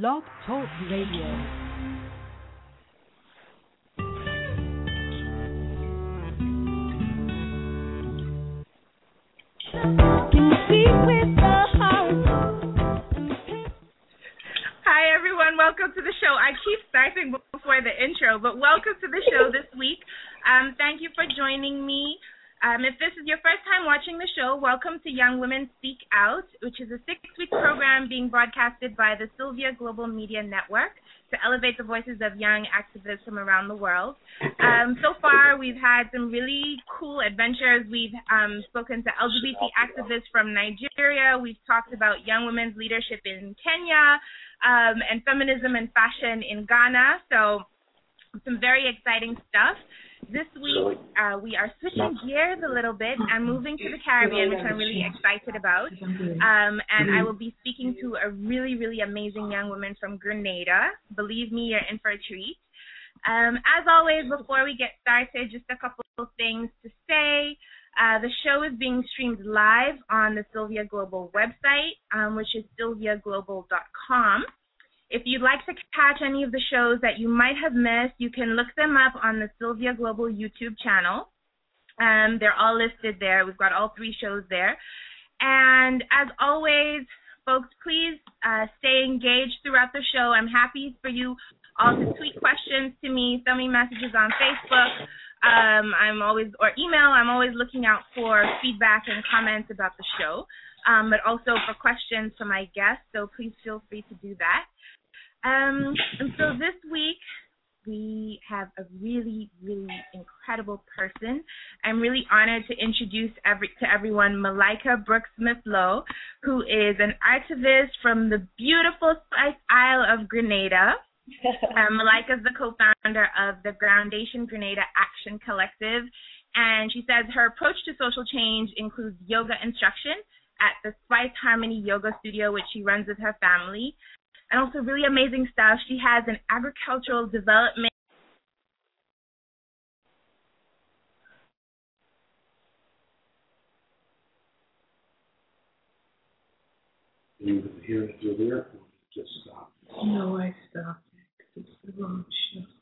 Blog Talk Radio. Hi everyone, welcome to the show. I keep starting before the intro, but welcome to the show this week. Um, thank you for joining me. Um, if this is your first time watching the show, welcome to Young Women Speak Out, which is a six-week program being broadcasted by the Sylvia Global Media Network to elevate the voices of young activists from around the world. Um, so far, we've had some really cool adventures. We've um, spoken to LGBT activists from Nigeria. We've talked about young women's leadership in Kenya um, and feminism and fashion in Ghana. So, some very exciting stuff. This week, uh, we are switching gears a little bit and moving to the Caribbean, which I'm really excited about. Um, and I will be speaking to a really, really amazing young woman from Grenada. Believe me, you're in for a treat. Um, as always, before we get started, just a couple of things to say. Uh, the show is being streamed live on the Sylvia Global website, um, which is sylviaglobal.com. If you'd like to catch any of the shows that you might have missed, you can look them up on the Sylvia Global YouTube channel. Um, they're all listed there. We've got all three shows there. And as always, folks, please uh, stay engaged throughout the show. I'm happy for you all to tweet questions to me, send me messages on Facebook. Um, I'm always, or email, I'm always looking out for feedback and comments about the show, um, but also for questions from my guests. So please feel free to do that. Um, and so this week we have a really, really incredible person. I'm really honored to introduce every, to everyone Malika Brooks Smith Lowe, who is an activist from the beautiful Spice Isle of Grenada. um, Malika is the co-founder of the Groundation Grenada Action Collective, and she says her approach to social change includes yoga instruction at the Spice Harmony Yoga Studio, which she runs with her family and also really amazing stuff. She has an agricultural development. You hear it through there, just stop. No, I stopped it 'cause it's the wrong show.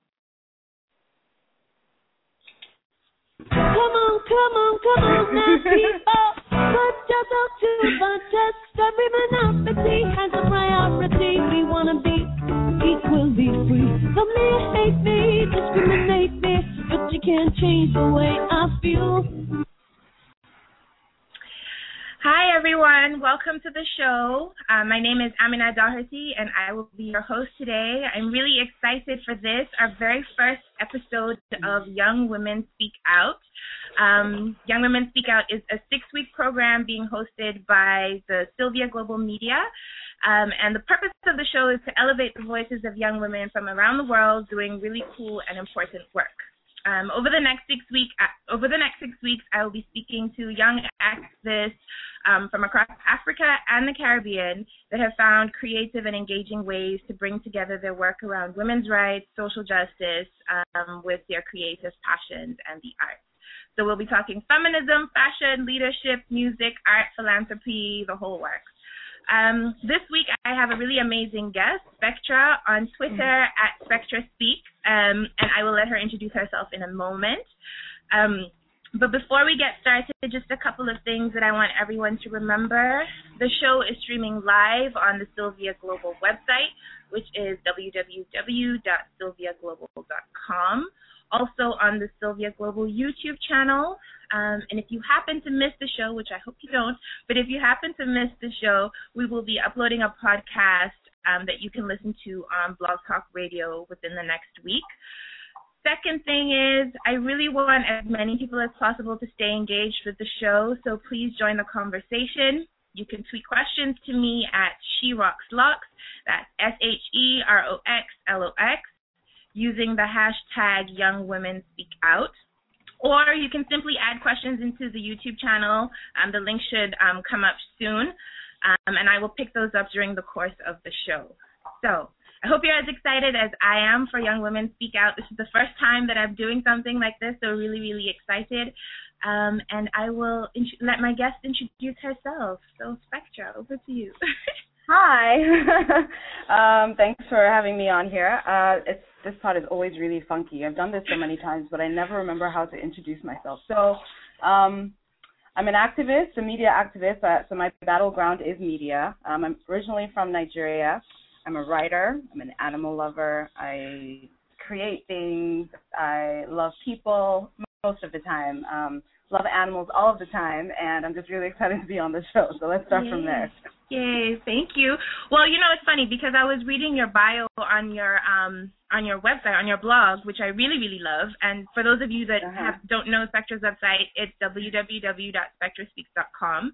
Come on, come on, come on now, people. Put yourself to the test. Every monopoly has a priority. We wanna be equally free. Some may hate me, discriminate me, but you can't change the way I feel. Everyone. Welcome to the show. Uh, my name is Amina Doherty, and I will be your host today. I'm really excited for this, our very first episode of Young Women Speak Out. Um, Young Women Speak Out is a six week program being hosted by the Sylvia Global Media. Um, and the purpose of the show is to elevate the voices of young women from around the world doing really cool and important work. Um, over the next six week, uh, over the next six weeks, I will be speaking to young activists um, from across Africa and the Caribbean that have found creative and engaging ways to bring together their work around women's rights, social justice, um, with their creative passions and the arts. So we'll be talking feminism, fashion, leadership, music, art, philanthropy, the whole works. Um, this week I have a really amazing guest, Spectra, on Twitter at Spectra Speaks, um, and I will let her introduce herself in a moment. Um, but before we get started, just a couple of things that I want everyone to remember. The show is streaming live on the Sylvia Global website, which is www.sylviaglobal.com. Also on the Sylvia Global YouTube channel. Um, and if you happen to miss the show, which I hope you don't, but if you happen to miss the show, we will be uploading a podcast um, that you can listen to on Blog Talk Radio within the next week. Second thing is, I really want as many people as possible to stay engaged with the show, so please join the conversation. You can tweet questions to me at She Rocks Locks, that's S H E R O X L O X, using the hashtag Young Women Speak Out. Or you can simply add questions into the YouTube channel. Um, the link should um, come up soon, um, and I will pick those up during the course of the show. So I hope you're as excited as I am for Young Women Speak Out. This is the first time that I'm doing something like this, so really, really excited. Um, and I will let my guest introduce herself. So, Spectra, over to you. Hi. um, thanks for having me on here. Uh, it's this part is always really funky. I've done this so many times, but I never remember how to introduce myself. So, um, I'm an activist, a media activist. Uh, so my battleground is media. Um, I'm originally from Nigeria. I'm a writer. I'm an animal lover. I create things. I love people most of the time. Um, love animals all of the time, and I'm just really excited to be on the show. So let's start Yay. from there. Yay, thank you. Well, you know, it's funny because I was reading your bio on your um on your website, on your blog, which I really, really love. And for those of you that Uh-huh. have, don't know Spectra's website, it's www.spectraspeaks.com.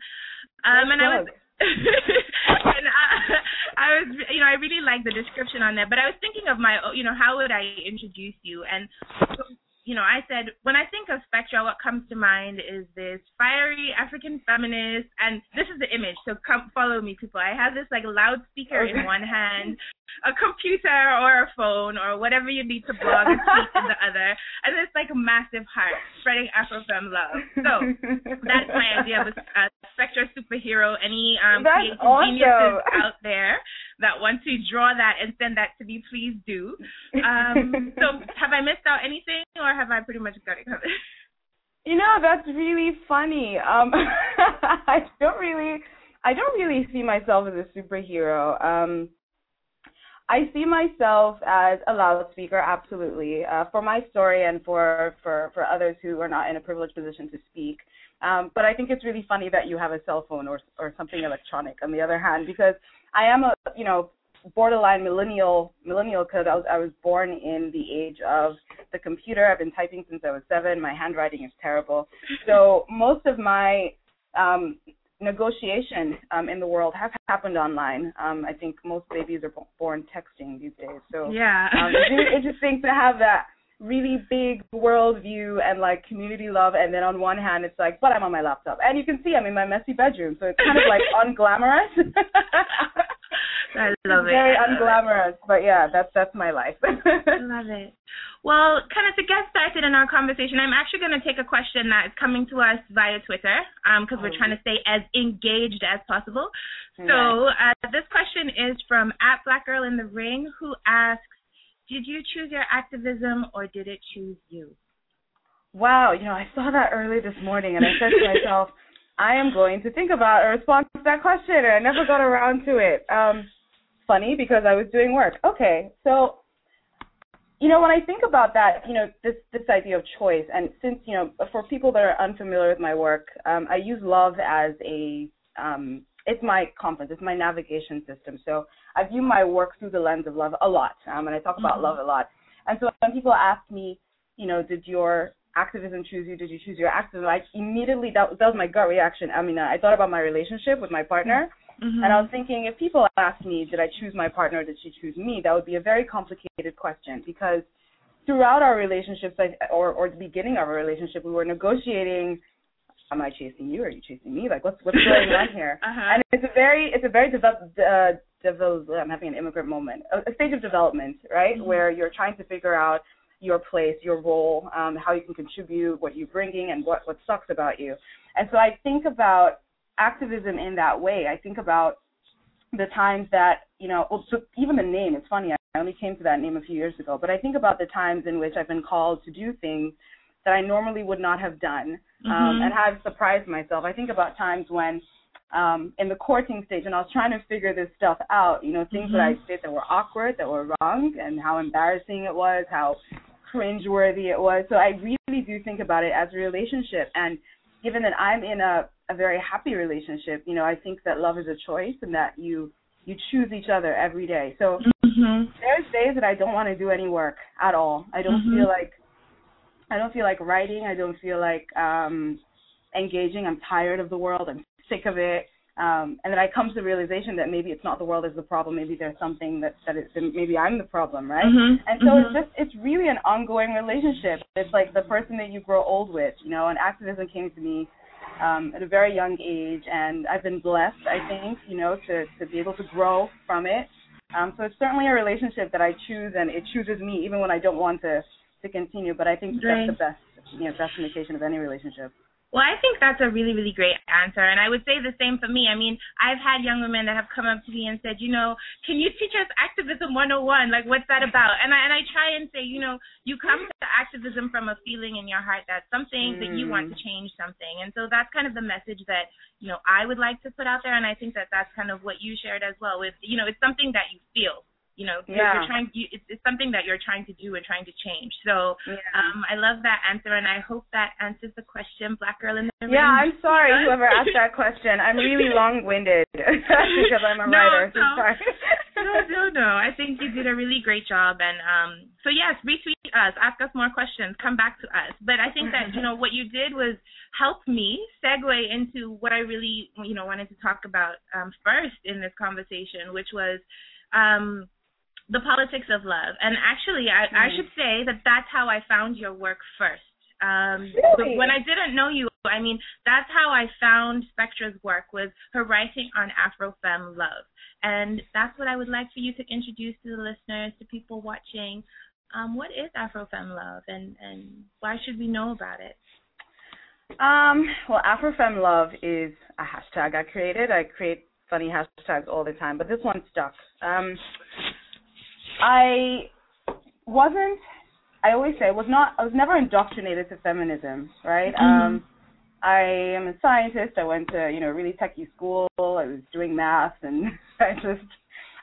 Um, and I was, and I, I was, you know, I really like the description on there. But I was thinking of my, you know, how would I introduce you? And you know, I said when I think of Spectra, what comes to mind is this fiery African feminist, and this is the image. So come follow me, people. I have this like loudspeaker Okay. in one hand, a computer or a phone or whatever you need to blog and speak in the other, and it's like a massive heart spreading Afrofem love. So that's my idea of a, a Spectra superhero. Any um, creative awesome. geniuses out there that want to draw that and send that to me, please do. Um, so have I missed out anything, or have I pretty much got it covered? You know, that's really funny. Um I don't really I don't really see myself as a superhero. Um I see myself as a loudspeaker, absolutely, uh, for my story and for, for, for others who are not in a privileged position to speak. Um, but I think it's really funny that you have a cell phone or or something electronic. On the other hand, because I am a you know borderline millennial millennial because I was I was born in the age of the computer. I've been typing since I was seven. My handwriting is terrible. So most of my um, negotiation um, in the world has happened online. Um, I think most babies are born texting these days. So Yeah. um, it's really interesting to have that really big world view and like community love and then on one hand it's like but i'm on my laptop and you can see i'm in my messy bedroom so it's kind of like unglamorous I love it. very I love it. unglamorous but yeah that's that's my life I love it. Well, kind of to get started in our conversation, I'm actually going to take a question that is coming to us via Twitter because we're trying to stay as engaged as possible. So uh, this question is from at Black Girl in the Ring, who asks, "Did you choose your activism or did it choose you?" Wow, you know, I saw that early this morning and I said to myself, I am going to think about a response to that question and I never got around to it. Um funny because I was doing work. Okay, so you know, when I think about that, you know, this this idea of choice and since, you know, for people that are unfamiliar with my work, um, I use love as a um it's my compass, it's my navigation system. So I view my work through the lens of love a lot. Um and I talk about Mhm. love a lot. And so when people ask me, you know, did your activism choose you? Did you choose your activism? Like immediately that, that was my gut reaction. I mean, I thought about my relationship with my partner, Mm-hmm. and I was thinking, if people asked me, did I choose my partner or did she choose me? That would be a very complicated question because throughout our relationships, or or the beginning of our relationship, we were negotiating. Am I chasing you? Or are you chasing me? Like, what's what's going on here? Uh-huh. And it's a very it's a very develop uh, develop. I'm having an immigrant moment, a, a stage of development, right, Mhm. where you're trying to figure out your place, your role, um, how you can contribute, what you're bringing, and what what sucks about you. And so I think about activism in that way. I think about the times that you know, well, so even the name. It's funny. I only came to that name a few years ago, but I think about the times in which I've been called to do things that I normally would not have done, um, Mhm. and have surprised myself. I think about times when um, in the courting stage, and I was trying to figure this stuff out. You know, things that I did that were awkward, that were wrong, and how embarrassing it was, how cringeworthy it was. So I really do think about it as a relationship, and given that I'm in a a very happy relationship, you know, I think that love is a choice, and that you you choose each other every day. So Mhm. there's days that I don't want to do any work at all. I don't Mhm. feel like I don't feel like writing. I don't feel like um engaging. I'm tired of the world. I'm sick of it. Um, and then I come to the realization that maybe it's not the world is the problem. Maybe there's something that that is maybe I'm the problem, right? Mhm. And so Mhm. it's just it's really an ongoing relationship. It's like the person that you grow old with, you know. And activism came to me um, at a very young age, and I've been blessed, I think, you know, to to be able to grow from it. Um, so it's certainly a relationship that I choose, and it chooses me even when I don't want to to continue. But I think Right. that's the best, you know, best indication of any relationship. Well, I think that's a really, really great answer. And I would say the same for me. I mean, I've had young women that have come up to me and said, you know, can you teach us activism 101? Like, what's that about? And I, and I try and say, you know, you come to activism from a feeling in your heart that something mm. that you want to change something. And so that's kind of the message that, you know, I would like to put out there. And I think that that's kind of what you shared as well with, you know, it's something that you feel you know yeah. you're trying you, it's, it's something that you're trying to do and trying to change. So yeah. um i love that answer and i hope that answers the question black girl in the room. yeah i'm sorry whoever asked that question. I'm really long-winded because i'm a no, writer so no, no no no. I think you did a really great job and um so yes retweet us ask us more questions come back to us. But i think that you know what you did was help me segue into what i really you know wanted to talk about um first in this conversation which was um the politics of love. And actually, I, mm. I should say that that's how I found your work first. Um, really? When I didn't know you, I mean, that's how I found Spectra's work was her writing on Afrofem love. And that's what I would like for you to introduce to the listeners, to people watching. Um, what is Afrofem love, and and why should we know about it? Um, well, Afrofem love is a hashtag I created. I create funny hashtags all the time, but this one stuck. Um, I wasn't. I always say I was not. I was never indoctrinated to feminism, right? Mm-hmm. Um, I am a scientist. I went to you know really techie school. I was doing math, and I just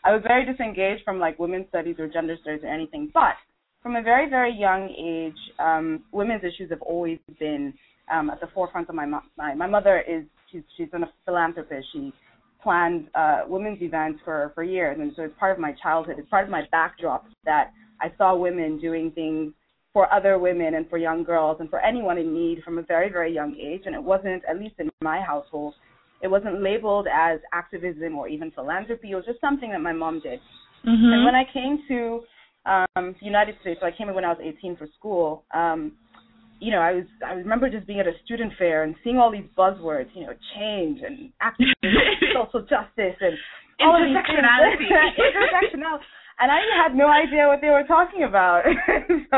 I was very disengaged from like women's studies or gender studies or anything. But from a very very young age, um, women's issues have always been um, at the forefront of my mind. My mother is she's she's a philanthropist. She planned uh, women's events for for years, and so it's part of my childhood. It's part of my backdrop that I saw women doing things for other women and for young girls and for anyone in need from a very very young age. And it wasn't, at least in my household, it wasn't labeled as activism or even philanthropy. It was just something that my mom did. Mm-hmm. And when I came to um, the United States, so I came in when I was 18 for school. Um, you know, I was I remember just being at a student fair and seeing all these buzzwords, you know, change and activism, social justice, and all things. Intersectionality. And I had no idea what they were talking about. so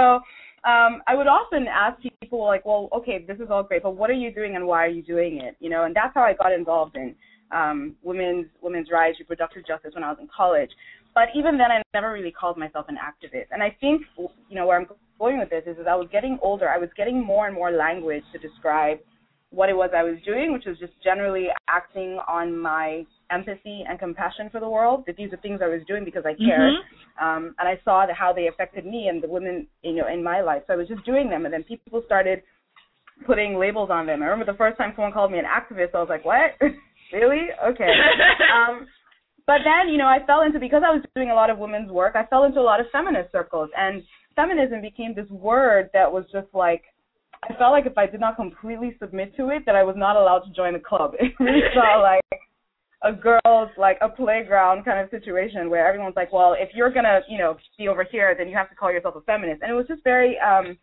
um, I would often ask people like, well, okay, this is all great, but what are you doing and why are you doing it? You know, and that's how I got involved in um, women's women's rights, reproductive justice when I was in college. But even then, I never really called myself an activist. And I think, you know, where I'm going with this is, is I was getting older. I was getting more and more language to describe what it was I was doing, which was just generally acting on my empathy and compassion for the world. That these are things I was doing because I cared, mm-hmm. um, and I saw that how they affected me and the women, you know, in my life. So I was just doing them, and then people started putting labels on them. I remember the first time someone called me an activist, I was like, "What? really? Okay." um, but then, you know, I fell into because I was doing a lot of women's work. I fell into a lot of feminist circles, and feminism became this word that was just like I felt like if I did not completely submit to it, that I was not allowed to join the club. It really felt like a girls like a playground kind of situation where everyone's like, well, if you're gonna, you know, be over here, then you have to call yourself a feminist. And it was just very, um,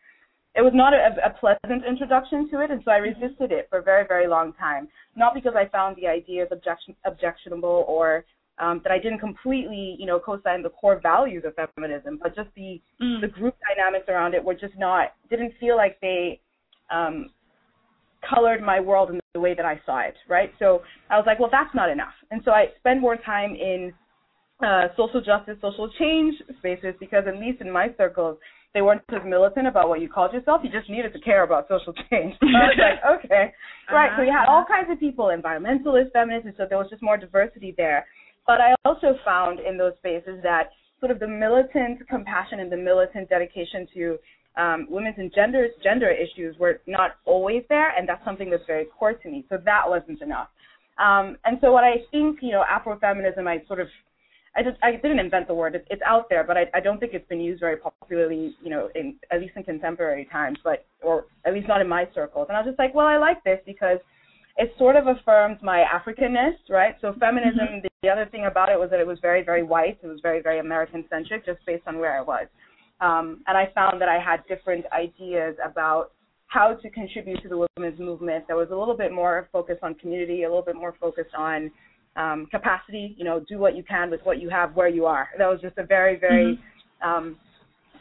it was not a, a pleasant introduction to it, and so I resisted it for a very, very long time. Not because I found the ideas objection, objectionable or um, that I didn't completely, you know, co-sign the core values of feminism, but just the mm. the group dynamics around it were just not didn't feel like they um, colored my world in the way that I saw it, right? So I was like, well, that's not enough, and so I spend more time in uh, social justice, social change spaces because at least in my circles, they weren't as militant about what you called yourself. You just needed to care about social change. So I was like, okay, right. Uh-huh. So you had all kinds of people, environmentalists, feminists, and so there was just more diversity there. But I also found in those spaces that sort of the militant compassion and the militant dedication to um, women's and gender gender issues were not always there, and that's something that's very core to me. So that wasn't enough. Um, and so what I think, you know, Afrofeminism, I sort of, I, just, I didn't invent the word. It, it's out there, but I, I don't think it's been used very popularly, you know, in at least in contemporary times, but or at least not in my circles. And I was just like, well, I like this because it sort of affirmed my Africanness, right? So feminism, mm-hmm. the, the other thing about it was that it was very, very white. It was very, very American centric, just based on where I was. Um, and I found that I had different ideas about how to contribute to the women's movement that was a little bit more focused on community, a little bit more focused on um, capacity. You know, do what you can with what you have where you are. That was just a very, very mm-hmm. um,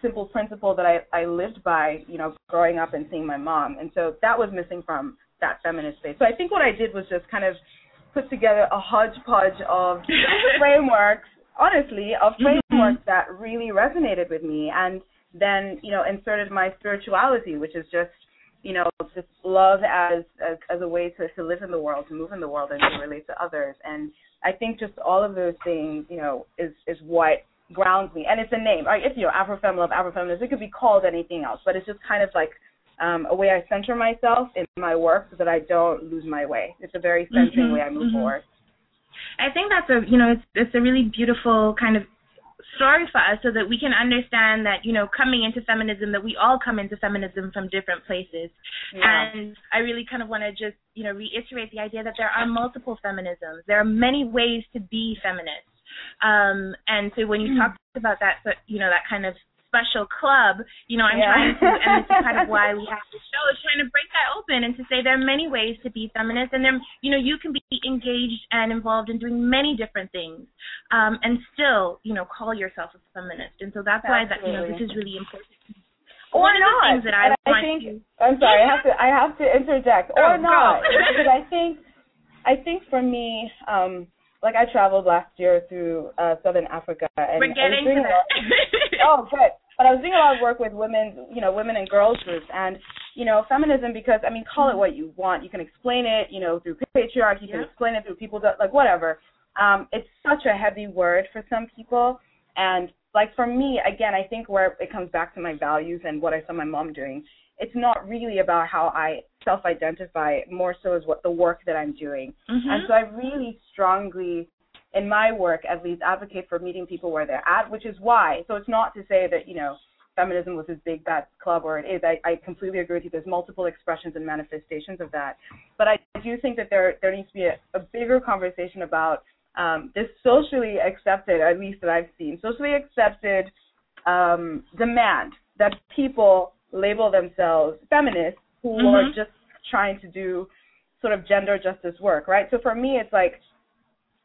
simple principle that I, I lived by. You know, growing up and seeing my mom, and so that was missing from that feminist space. So I think what I did was just kind of put together a hodgepodge of frameworks, honestly, of Mm-hmm. frameworks that really resonated with me, and then you know inserted my spirituality, which is just you know just love as as, as a way to, to live in the world, to move in the world, and to relate to others. And I think just all of those things, you know, is is what grounds me. And it's a name. Right? It's you know Afrofem love, Afrofeminist. It could be called anything else, but it's just kind of like um, a way I center myself in my work so that I don't lose my way. It's a very centering Mhm, way I move mhm. forward. I think that's a you know it's it's a really beautiful kind of story for us so that we can understand that you know coming into feminism that we all come into feminism from different places Yeah. and I really kind of want to just you know reiterate the idea that there are multiple feminisms there are many ways to be feminist um and so when you talked about that you know that kind of special club you know I'm Yeah. trying to and this is kind of why we have this show is trying to break that open and to say there are many ways to be feminist and there you know you can be engaged and involved in doing many different things um and still you know call yourself a feminist and so that's why that you know this is really important or One of the not. things that I, want I think, to, I'm sorry, I have to I have to interject. Oh, or not. because I think I think for me, um, like I traveled last year through uh southern Africa and we're getting doing to that oh, good. But I was doing a lot of work with women, you know, women and girls groups, and you know, feminism. Because I mean, call it what you want. You can explain it, you know, through patriarchy. You can explain it through people that like whatever. Um, it's such a heavy word for some people, and like for me, again, I think where it comes back to my values and what I saw my mom doing. It's not really about how I self-identify. More so is what the work that I'm doing. Mhm. And so I really strongly, in my work at least, advocate for meeting people where they're at, which is why. So it's not to say that, you know, feminism was this big bad club or it is. I, I completely agree with you. There's multiple expressions and manifestations of that. But I do think that there there needs to be a, a bigger conversation about um, this socially accepted, at least that I've seen, socially accepted um, demand that people label themselves feminists who are Mhm. just trying to do sort of gender justice work, right? So for me, it's like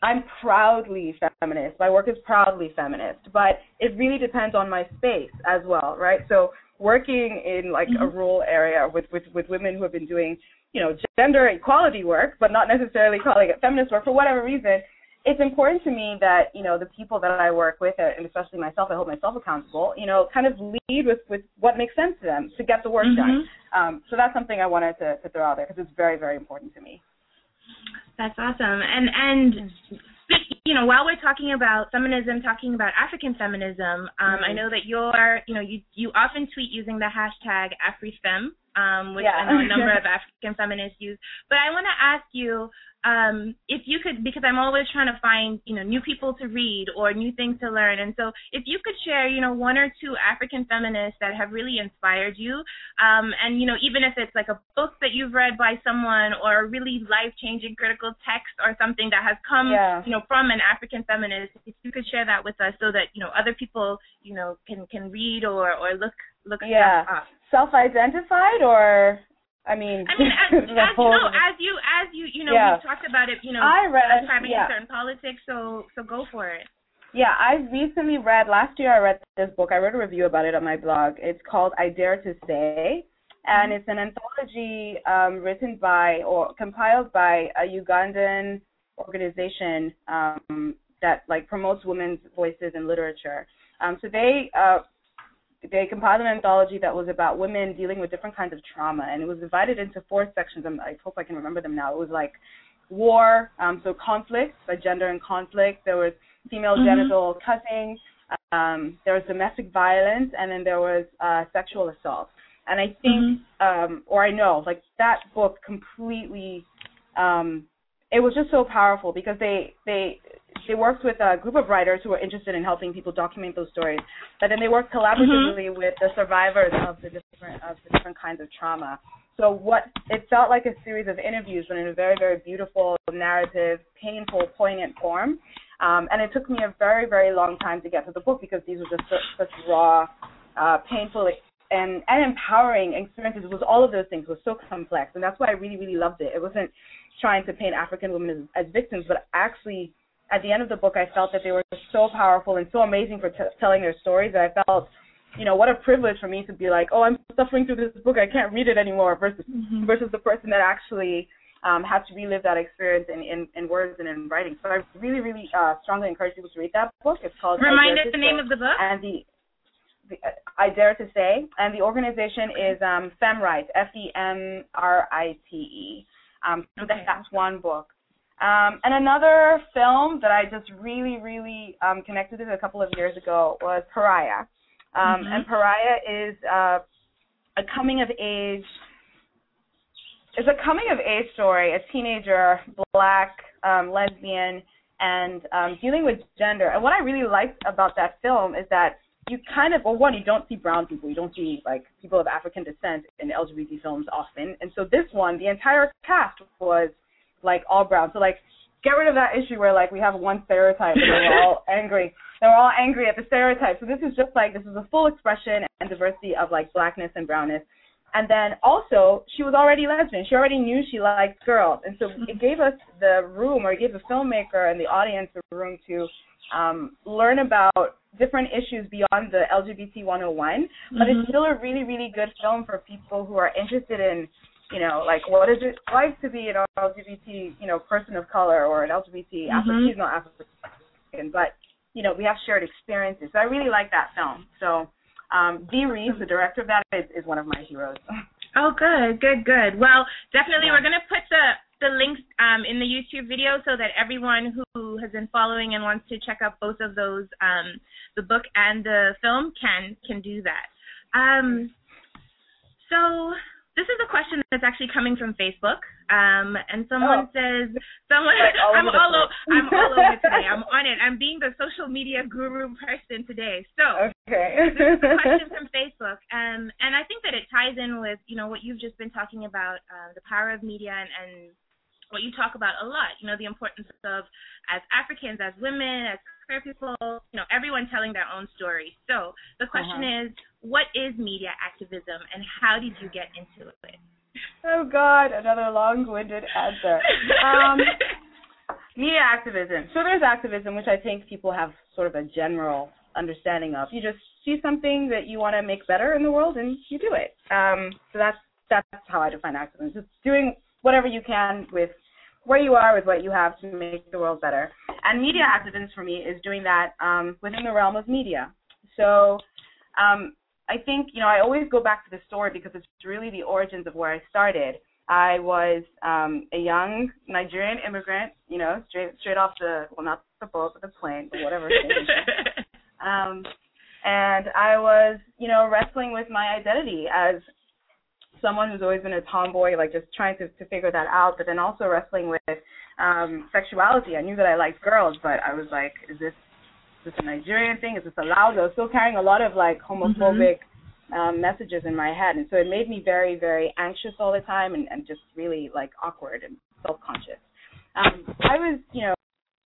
I'm proudly feminist. My work is proudly feminist, but it really depends on my space as well, right? So working in like a rural area with, with with women who have been doing, you know, gender equality work, but not necessarily calling it feminist work for whatever reason, it's important to me that you know the people that I work with, and especially myself, I hold myself accountable. You know, kind of lead with with what makes sense to them to get the work done. Um, so that's something I wanted to, to throw out there because it's very very important to me. That's awesome. And and you know, while we're talking about feminism, talking about African feminism, um, I Mhm. know that you're, you know, you you often tweet using the hashtag AfriFem, um, which Yeah. I know a number of African feminists use. But I want to ask you um, if you could, because I'm always trying to find, you know, new people to read or new things to learn. And so, if you could share, you know, one or two African feminists that have really inspired you, um, and you know, even if it's like a book that you've read by someone or a really life-changing critical text or something that has come, Yeah. you know, from an African feminist, if you could share that with us so that you know other people, you know, can can read or or look look Yeah. up. Self-identified or I mean, I mean, as, as you know, as you as you you know, Yeah. we've talked about it, you know, I read- ascribing yeah. certain politics. So so go for it. Yeah, I recently read last year. I read this book. I wrote a review about it on my blog. It's called "I Dare to Say," and it's an anthology um, written by or compiled by a Ugandan organization um, that like promotes women's voices in literature. Um, so they uh, they compiled an anthology that was about women dealing with different kinds of trauma, and it was divided into four sections. I'm, I hope I can remember them now. It was like war, um, so conflict, like gender and conflict. There was female Mhm. genital cutting. Um, there was domestic violence, and then there was uh, sexual assault. And I think, um, or I know, like that book completely, um, it was just so powerful because they they they worked with a group of writers who were interested in helping people document those stories, but then they worked collaboratively with the survivors of the different of the different kinds of trauma. So what it felt like a series of interviews, but in a very very beautiful narrative, painful, poignant form. Um, and it took me a very, very long time to get to the book because these were just such, such raw, uh, painful, and, and empowering experiences. It was all of those things. It was so complex. And that's why I really, really loved it. It wasn't trying to paint African women as, as victims, but actually, at the end of the book, I felt that they were so powerful and so amazing for t- telling their stories that I felt you know, what a privilege for me to be like, oh, I'm suffering through this book, I can't read it anymore, versus Mm-hmm. versus the person that actually um, had to relive that experience in, in, in words and in writing. So I really, really uh, strongly encourage people to read that book. It's called Remind us the name of the book. and the, the uh, I dare to say, and the organization is um, FemRite, F E M R I T E. Um, so Okay. that's one book. Um, and another film that I just really, really um, connected with a couple of years ago was Pariah. Um, Mhm. And Pariah is uh, a coming of age. It's a coming of age story. A teenager, black, um, lesbian, and um, dealing with gender. And what I really liked about that film is that you kind of, well, one, you don't see brown people. You don't see like people of African descent in LGBT films often. And so this one, the entire cast was like all brown. So like, get rid of that issue where like we have one stereotype and we're all angry. And we're all angry at the stereotype. So this is just like this is a full expression and diversity of like blackness and brownness. And then also, she was already lesbian. She already knew she liked girls, and so it gave us the room, or it gave the filmmaker and the audience the room to um, learn about different issues beyond the LGBT 101. But it's still a really, really good film for people who are interested in, you know, like what is it like to be an LGBT, you know, person of color or an LGBT Afro. Mhm. She's not African, but you know, we have shared experiences. So I really like that film. So um, Dee Rees, the director of that, is, is one of my heroes. Oh, good, good, good. Well, definitely, Yeah. we're gonna put the the links um, in the YouTube video so that everyone who has been following and wants to check out both of those, um, the book and the film, can can do that. Um, so this is a question that's actually coming from Facebook, um, and someone Oh. says, "Someone, all I'm all o-. I'm all over today. I'm on it. I'm being the social media guru person today." So Okay. this is a question from Facebook, um, and I think that it ties in with you know what you've just been talking about, uh, the power of media, and, and what you talk about a lot. You know the importance of as Africans, as women, as queer people, you know everyone telling their own story. So the question is, what is media activism, and how did you get into it? oh God, another long-winded answer. Um, media activism. So there's activism, which I think people have sort of a general understanding of. You just see something that you want to make better in the world, and you do it. Um, so that's that's how I define activism. Just doing whatever you can with where you are, with what you have, to make the world better. And media activism for me is doing that um, within the realm of media. So um, I think you know I always go back to the story because it's really the origins of where I started. I was um, a young Nigerian immigrant, you know, straight straight off the well, not the boat, but the plane, or whatever. um, and I was, you know, wrestling with my identity as someone who's always been a tomboy, like just trying to, to figure that out, but then also wrestling with um, sexuality. I knew that I liked girls, but I was like, is this is this a Nigerian thing? Is this allowed? I was still carrying a lot of like homophobic um, messages in my head, and so it made me very, very anxious all the time, and, and just really like awkward and self-conscious. Um, I was, you know,